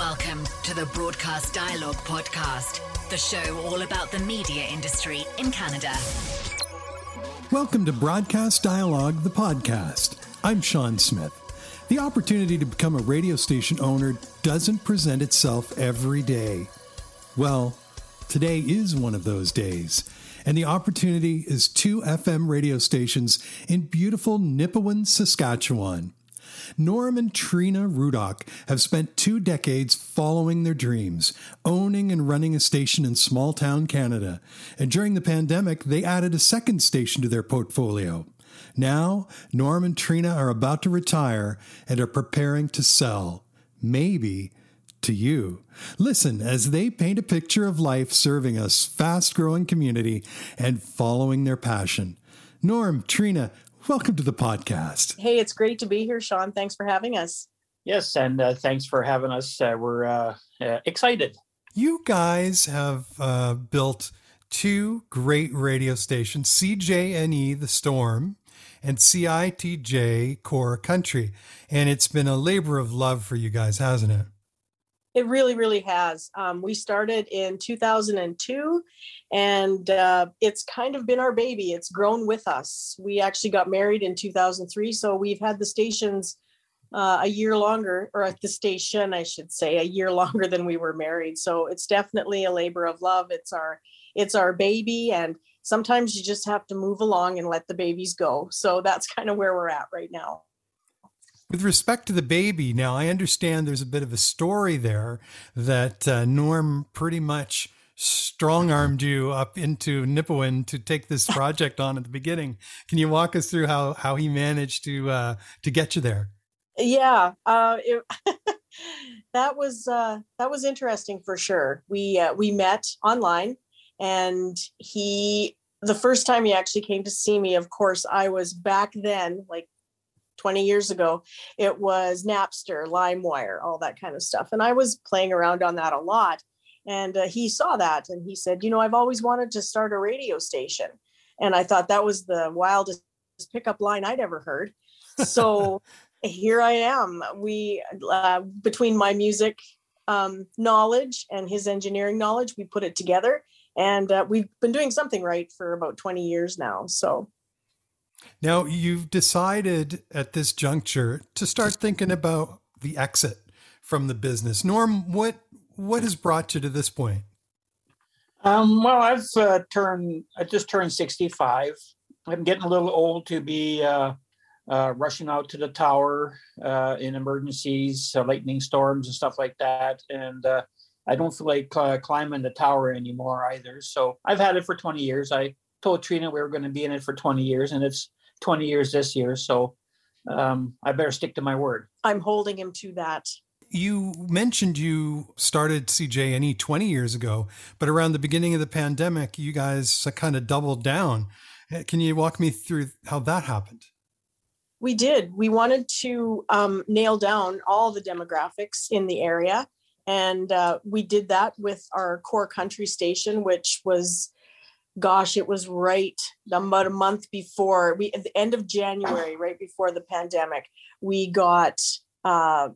Welcome to the Broadcast Dialogue Podcast, the show all about the media industry in Canada. Welcome to Broadcast Dialogue, the podcast. I'm Shawn Smith. The opportunity to become a radio station owner doesn't present itself every day. Well, today is one of those days, and the opportunity is two FM radio stations in beautiful Nipawin, Saskatchewan. Norm and Treana Rudock have spent two decades following their dreams, owning and running a station in small town Canada. And during the pandemic, they added a second station to their portfolio. Now, Norm and Treana are about to retire and are preparing to sell. Maybe to you. Listen as they paint a picture of life serving a fast growing community and following their passion. Norm, Treana, welcome to the podcast. Hey, it's great to be here, Shawn. Thanks for having us. Yes, and uh, thanks for having us. Uh, we're uh, uh excited. You guys have uh, built two great radio stations CJNE The Storm and CITJ Core Country. And it's been a labor of love for you guys, hasn't it? It really, really has. Um, we started in 2002, and uh, it's kind of been our baby. It's grown with us. We actually got married in 2003, so we've had the stations uh, a year longer, or at the station, I should say, a year longer than we were married. So it's definitely a labor of love. It's our, it's our baby, and sometimes you just have to move along and let the babies go. So that's kind of where we're at right now. With respect to the baby, now I understand there's a bit of a story there that uh, Norm pretty much strong armed you up into Nipawin to take this project on at the beginning. Can you walk us through how how he managed to uh, to get you there? Yeah, uh, it, that was uh, that was interesting for sure. We uh, we met online, and he the first time he actually came to see me. Of course, I was back then like 20 years ago, it was Napster, LimeWire, all that kind of stuff. And I was playing around on that a lot. And uh, he saw that and he said, You know, I've always wanted to start a radio station. And I thought that was the wildest pickup line I'd ever heard. So here I am. We, uh, between my music um, knowledge and his engineering knowledge, we put it together. And uh, we've been doing something right for about 20 years now. So now, you've decided at this juncture to start thinking about the exit from the business. Norm, what what has brought you to this point? Um, well, I've uh, turned. I just turned sixty-five. I'm getting a little old to be uh, uh, rushing out to the tower uh, in emergencies, uh, lightning storms, and stuff like that. And uh, I don't feel like climbing the tower anymore either. So I've had it for 20 years. I told Treana we were going to be in it for 20 years, and it's 20 years this year. So um, I better stick to my word. I'm holding him to that. You mentioned you started CJNE 20 years ago, but around the beginning of the pandemic, you guys kind of doubled down. Can you walk me through how that happened? We did. We wanted to um, nail down all the demographics in the area. And uh, we did that with our core country station, which was gosh, it was right about a month before we at the end of January, right before the pandemic, we got uh,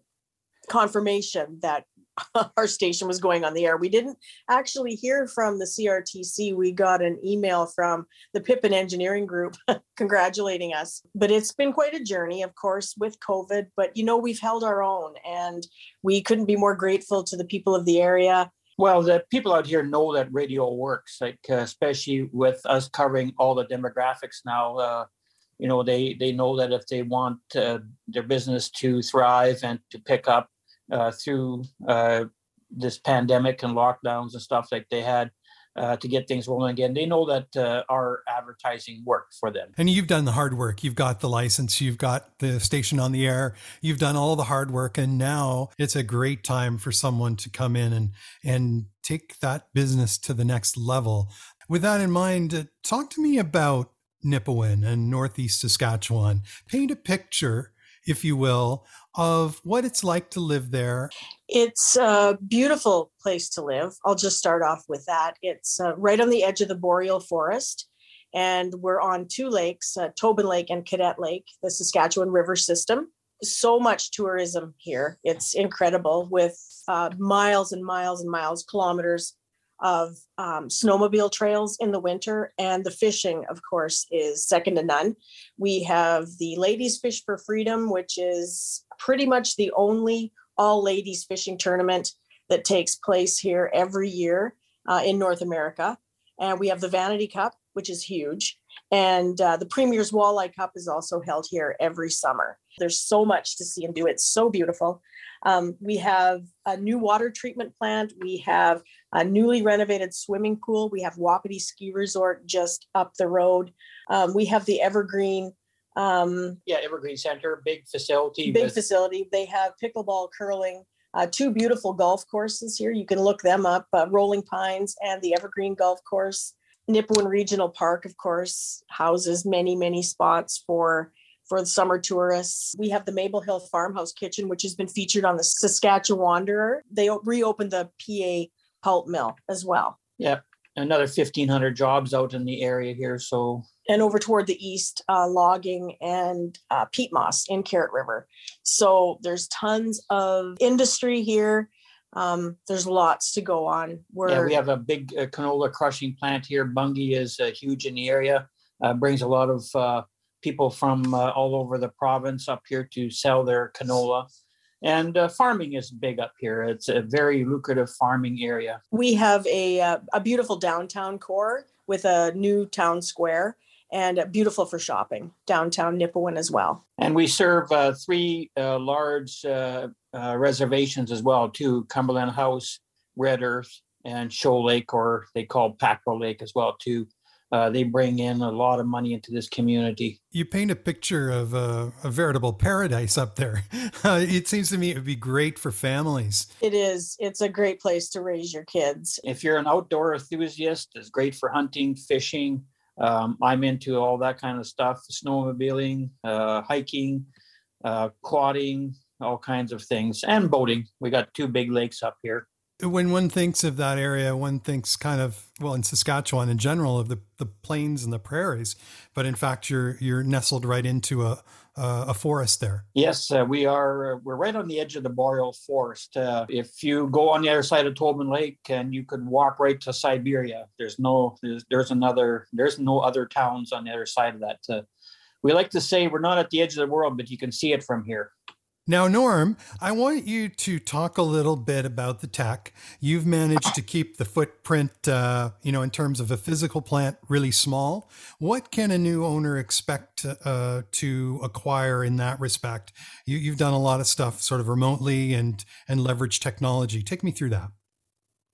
confirmation that our station was going on the air. We didn't actually hear from the CRTC. We got an email from the Pippin Engineering Group congratulating us. But it's been quite a journey, of course, with COVID. But you know, we've held our own and we couldn't be more grateful to the people of the area well, the people out here know that radio works, like uh, especially with us covering all the demographics now. Uh, you know, they they know that if they want uh, their business to thrive and to pick up uh, through uh, this pandemic and lockdowns and stuff like they had, uh, to get things rolling again. They know that uh, our advertising worked for them. And you've done the hard work. You've got the license, you've got the station on the air, you've done all the hard work. And now it's a great time for someone to come in and, and take that business to the next level. With that in mind, uh, talk to me about Nipawin and Northeast Saskatchewan. Paint a picture, if you will, of what it's like to live there. It's a beautiful place to live. I'll just start off with that. It's uh, right on the edge of the boreal forest, and we're on two lakes, uh, Tobin Lake and Codette Lake, the Saskatchewan River system. so much tourism here. It's incredible with uh, miles and miles and miles, kilometers of um, snowmobile trails in the winter. And the fishing, of course, is second to none. We have the Ladies Fish for Freedom, which is pretty much the only all ladies fishing tournament that takes place here every year uh, in North America. And we have the Vanity Cup, which is huge. And uh, the Premier's Walleye Cup is also held here every summer. There's so much to see and do. It's so beautiful. Um, we have a new water treatment plant. We have a newly renovated swimming pool. We have Wapiti Ski Resort just up the road. Um, we have the Evergreen. Um, yeah, Evergreen Center, big facility. Big with- facility. They have pickleball, curling, uh, two beautiful golf courses here. You can look them up uh, Rolling Pines and the Evergreen Golf Course. Nipawin Regional Park, of course, houses many, many spots for for the summer tourists. We have the Maple Hill Farmhouse Kitchen, which has been featured on the Saskatchewan Wanderer. They reopened the PA pulp mill as well. Yep. another 1,500 jobs out in the area here. So and over toward the east, uh, logging and uh, peat moss in Carrot River. So there's tons of industry here. Um, there's lots to go on. We're, yeah, we have a big uh, canola crushing plant here. Bunge is uh, huge in the area. Uh, brings a lot of uh, people from uh, all over the province up here to sell their canola. And uh, farming is big up here. It's a very lucrative farming area. We have a, uh, a beautiful downtown core with a new town square and uh, beautiful for shopping downtown Nipawin as well. And we serve uh, three uh, large reservations as well, too Cumberland House, Red Earth, and Shoal Lake, or they call Packrell Lake as well, too uh, they bring in a lot of money into this community. You paint a picture of a, a veritable paradise up there. Uh, it seems to me it would be great for families. It is. It's a great place to raise your kids. If you're an outdoor enthusiast, it's great for hunting, fishing. Um, I'm into all that kind of stuff: snowmobiling, uh, hiking, uh, quadding, all kinds of things, and boating. We got two big lakes up here when one thinks of that area, one thinks kind of well in Saskatchewan in general of the, the plains and the prairies, but in fact you're you're nestled right into a a, a forest there. Yes, uh, we are. Uh, we're right on the edge of the boreal forest. Uh, if you go on the other side of Tobin Lake, and you could walk right to Siberia. There's no there's, there's another there's no other towns on the other side of that. Uh, we like to say we're not at the edge of the world, but you can see it from here. Now, Norm, I want you to talk a little bit about the tech. You've managed to keep the footprint, uh, you know, in terms of a physical plant, really small. What can a new owner expect uh, to acquire in that respect? You, have done a lot of stuff, sort of remotely, and and leverage technology. Take me through that.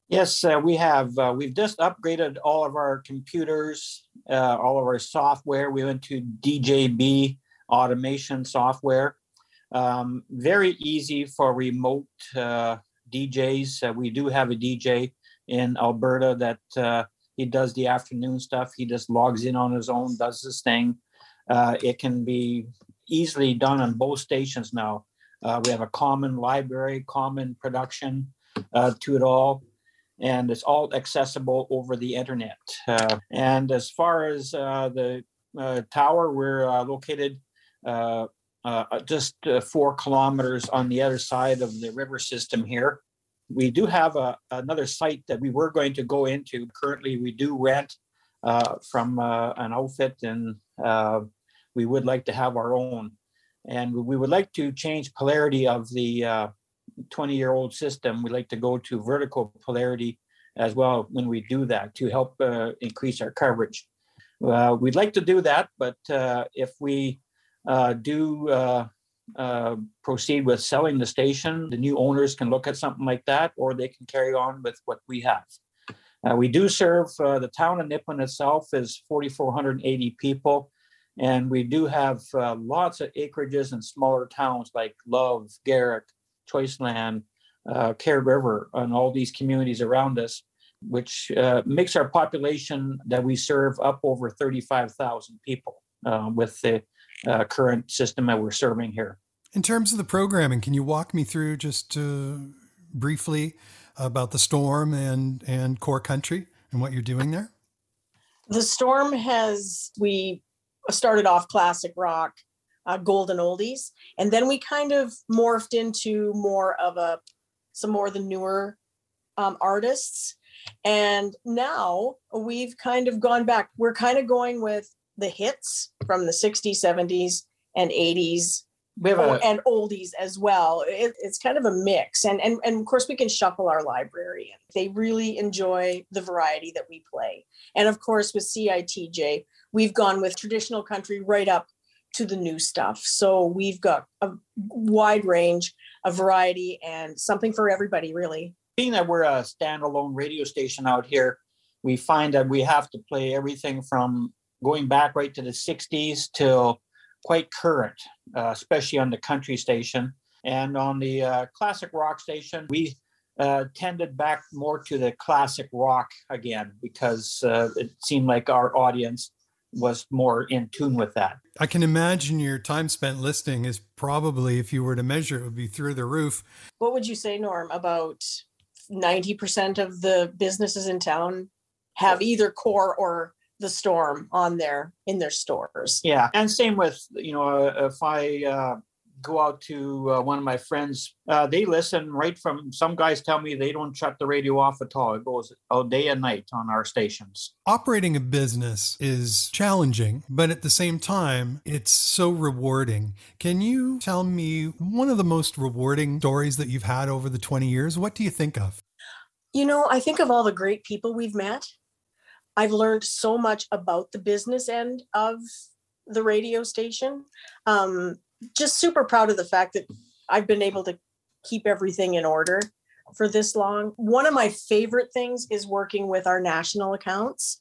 Yes, uh, we have. Uh, we've just upgraded all of our computers, uh, all of our software. We went to DJB automation software um, very easy for remote uh, DJs. Uh, we do have a DJ in Alberta that uh, he does the afternoon stuff. He just logs in on his own, does his thing. Uh, it can be easily done on both stations now. We have a common library, common production to it all and it's all accessible over the internet. Uh, and as far as uh, the uh, tower, we're located uh, uh, just uh, four kilometers on the other side of the river system here. We do have a, another site that we were going to go into. Currently, we do rent uh, from uh, an outfit, and uh, we would like to have our own. And we would like to change polarity of the 20 year old system. We'd like to go to vertical polarity as well when we do that to help increase our coverage. we'd like to do that, but if we uh, do uh, uh, proceed with selling the station, the new owners can look at something like that, or they can carry on with what we have. Uh, we do serve uh, the town of Nipawin itself is 4,480 people, and we do have uh, lots of acreages in smaller towns like Love, Garrick, Choiceland, uh, Carrot River, and all these communities around us, which makes our population that we serve up over 35,000 people with the uh, current system that we're serving here. In terms of the programming, can you walk me through just uh, briefly about the storm and and core country and what you're doing there? The storm has we started off classic rock. uh, golden oldies, and then we kind of morphed into more of a some more of the newer um, artists. And now we've kind of gone back. We're kind of going with the hits from the 60s, 70s, and 80s We have oh, a, and oldies as well. It, it's kind of a mix, and and and of course we can shuffle our library. They really enjoy the variety that we play, and of course with CITJ, we've gone with traditional country right up to the new stuff. So we've got a wide range, a variety, and something for everybody, really. being that we're a standalone radio station out here, we find that we have to play everything from going back right to the 60s till quite current, uh, especially on the country station. And on the uh, classic rock station, we uh, tended back more to the classic rock again because uh, it seemed like our audience was more in tune with that. I can imagine your time spent listening is probably, if you were to measure, it would be through the roof. What would you say, Norm? About ninety percent of the businesses in town have either core or the storm on their in their stores. Yeah, and same with you know uh, if I uh, go out to uh, one of my friends, uh, they listen right from. Some guys tell me they don't shut the radio off at all. It goes all day and night on our stations. Operating a business is challenging, but at the same time, it's so rewarding. Can you tell me one of the most rewarding stories that you've had over the 20 years? What do you think of? You know, I think of all the great people we've met. I've learned so much about the business end of the radio station. Um, just super proud of the fact that I've been able to keep everything in order for this long. One of my favorite things is working with our national accounts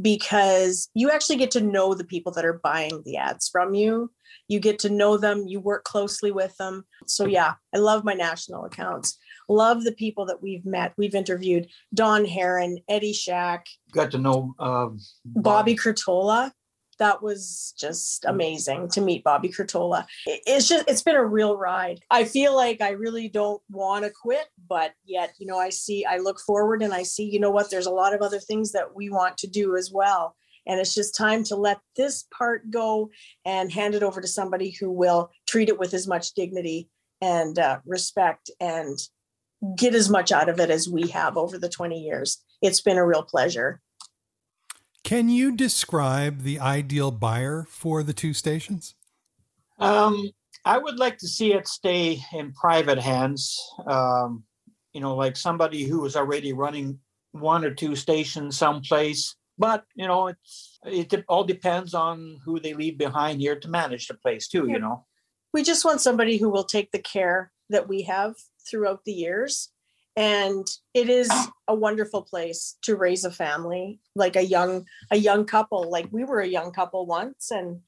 because you actually get to know the people that are buying the ads from you. You get to know them, you work closely with them. So, yeah, I love my national accounts. Love the people that we've met. We've interviewed Don Harron, Eddie Shack, Got to know uh, Bobby Curtola. That was just amazing to meet Bobby Curtola. It's just, it's been a real ride. I feel like I really don't want to quit, but yet, you know, I see, I look forward and I see, you know what, there's a lot of other things that we want to do as well. And it's just time to let this part go and hand it over to somebody who will treat it with as much dignity and uh, respect and get as much out of it as we have over the 20 years. It's been a real pleasure. Can you describe the ideal buyer for the two stations? Um, I would like to see it stay in private hands. Um, you know, like somebody who is already running one or two stations someplace. But you know, it's it all depends on who they leave behind here to manage the place too. You know, we just want somebody who will take the care that we have throughout the years. And it is a wonderful place to raise a family like a young a young couple. Like we were a young couple once and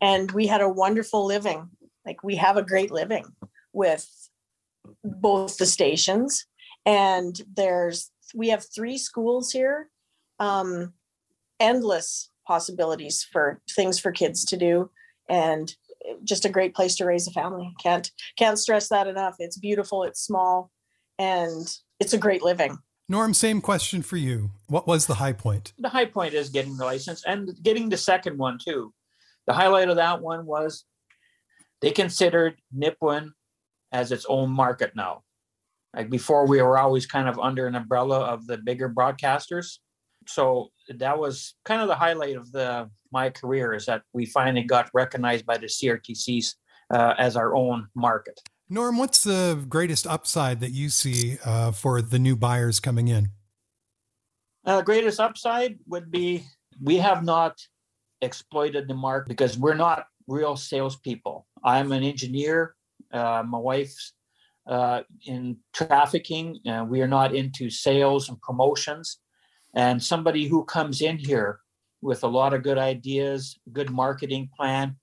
and we had a wonderful living. Like we have a great living with both the stations. And there's we have three schools here um endless possibilities for things for kids to do. And just a great place to raise a family. Can't can't stress that enough. It's beautiful, it's small, and it's a great living. Norm, same question for you. What was the high point? the high point is getting the license and getting the second one too. The highlight of that one was they considered Nipawin as its own market now. Like before, we were always kind of under an umbrella of the bigger broadcasters. So that was kind of the highlight of the my career is that we finally got recognized by the CRTCs uh, as our own market. Norm, what's the greatest upside that you see uh, for the new buyers coming in? Uh, greatest upside would be we have not exploited the market because we're not real salespeople. I'm an engineer. Uh, my wife's uh, in trafficking. Uh, we are not into sales and promotions. And somebody who comes in here with a lot of good ideas, good marketing plan,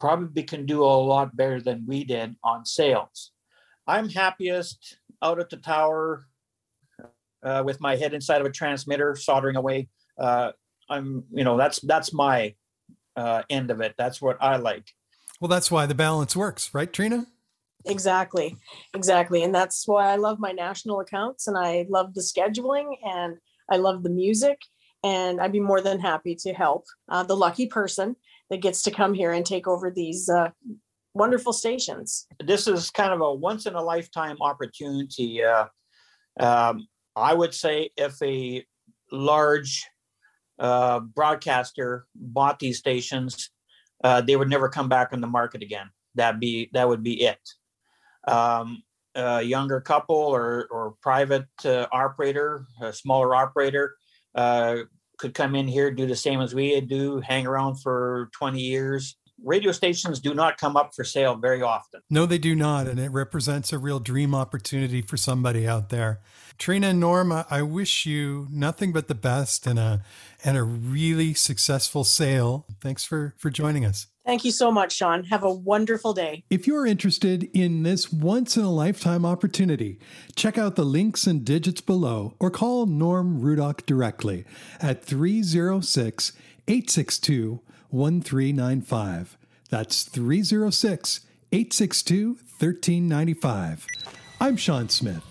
probably can do a lot better than we did on sales. I'm happiest out at the tower uh, with my head inside of a transmitter, soldering away. Uh, I'm, you know, that's that's my uh, end of it. That's what I like. Well, that's why the balance works, right, Treana? Exactly. Exactly. And that's why I love my national accounts and I love the scheduling and I love the music. And I'd be more than happy to help uh, the lucky person that gets to come here and take over these uh, wonderful stations. This is kind of a once in a lifetime opportunity. Uh, um, I would say if a large uh, broadcaster bought these stations, uh, they would never come back on the market again. That be that would be it. Um, a younger couple or or private uh, operator, a smaller operator, uh, could come in here, do the same as we do, hang around for 20 years. Radio stations do not come up for sale very often. No, they do not. And it represents a real dream opportunity for somebody out there. Treana and Norma, I wish you nothing but the best and a and a really successful sale. Thanks for for joining us. Thank you so much, Shawn. Have a wonderful day. If you're interested in this once in a lifetime opportunity, check out the links and digits below or call Norm Rudock directly at 306 862 1395. That's 306 862 1395. I'm Shawn Smith.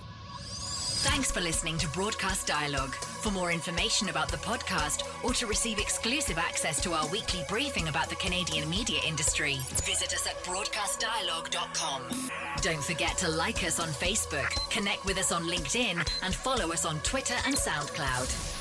Thanks for listening to Broadcast Dialogue. For more information about the podcast or to receive exclusive access to our weekly briefing about the Canadian media industry, visit us at broadcastdialogue.com. Don't forget to like us on Facebook, connect with us on LinkedIn, and follow us on Twitter and SoundCloud.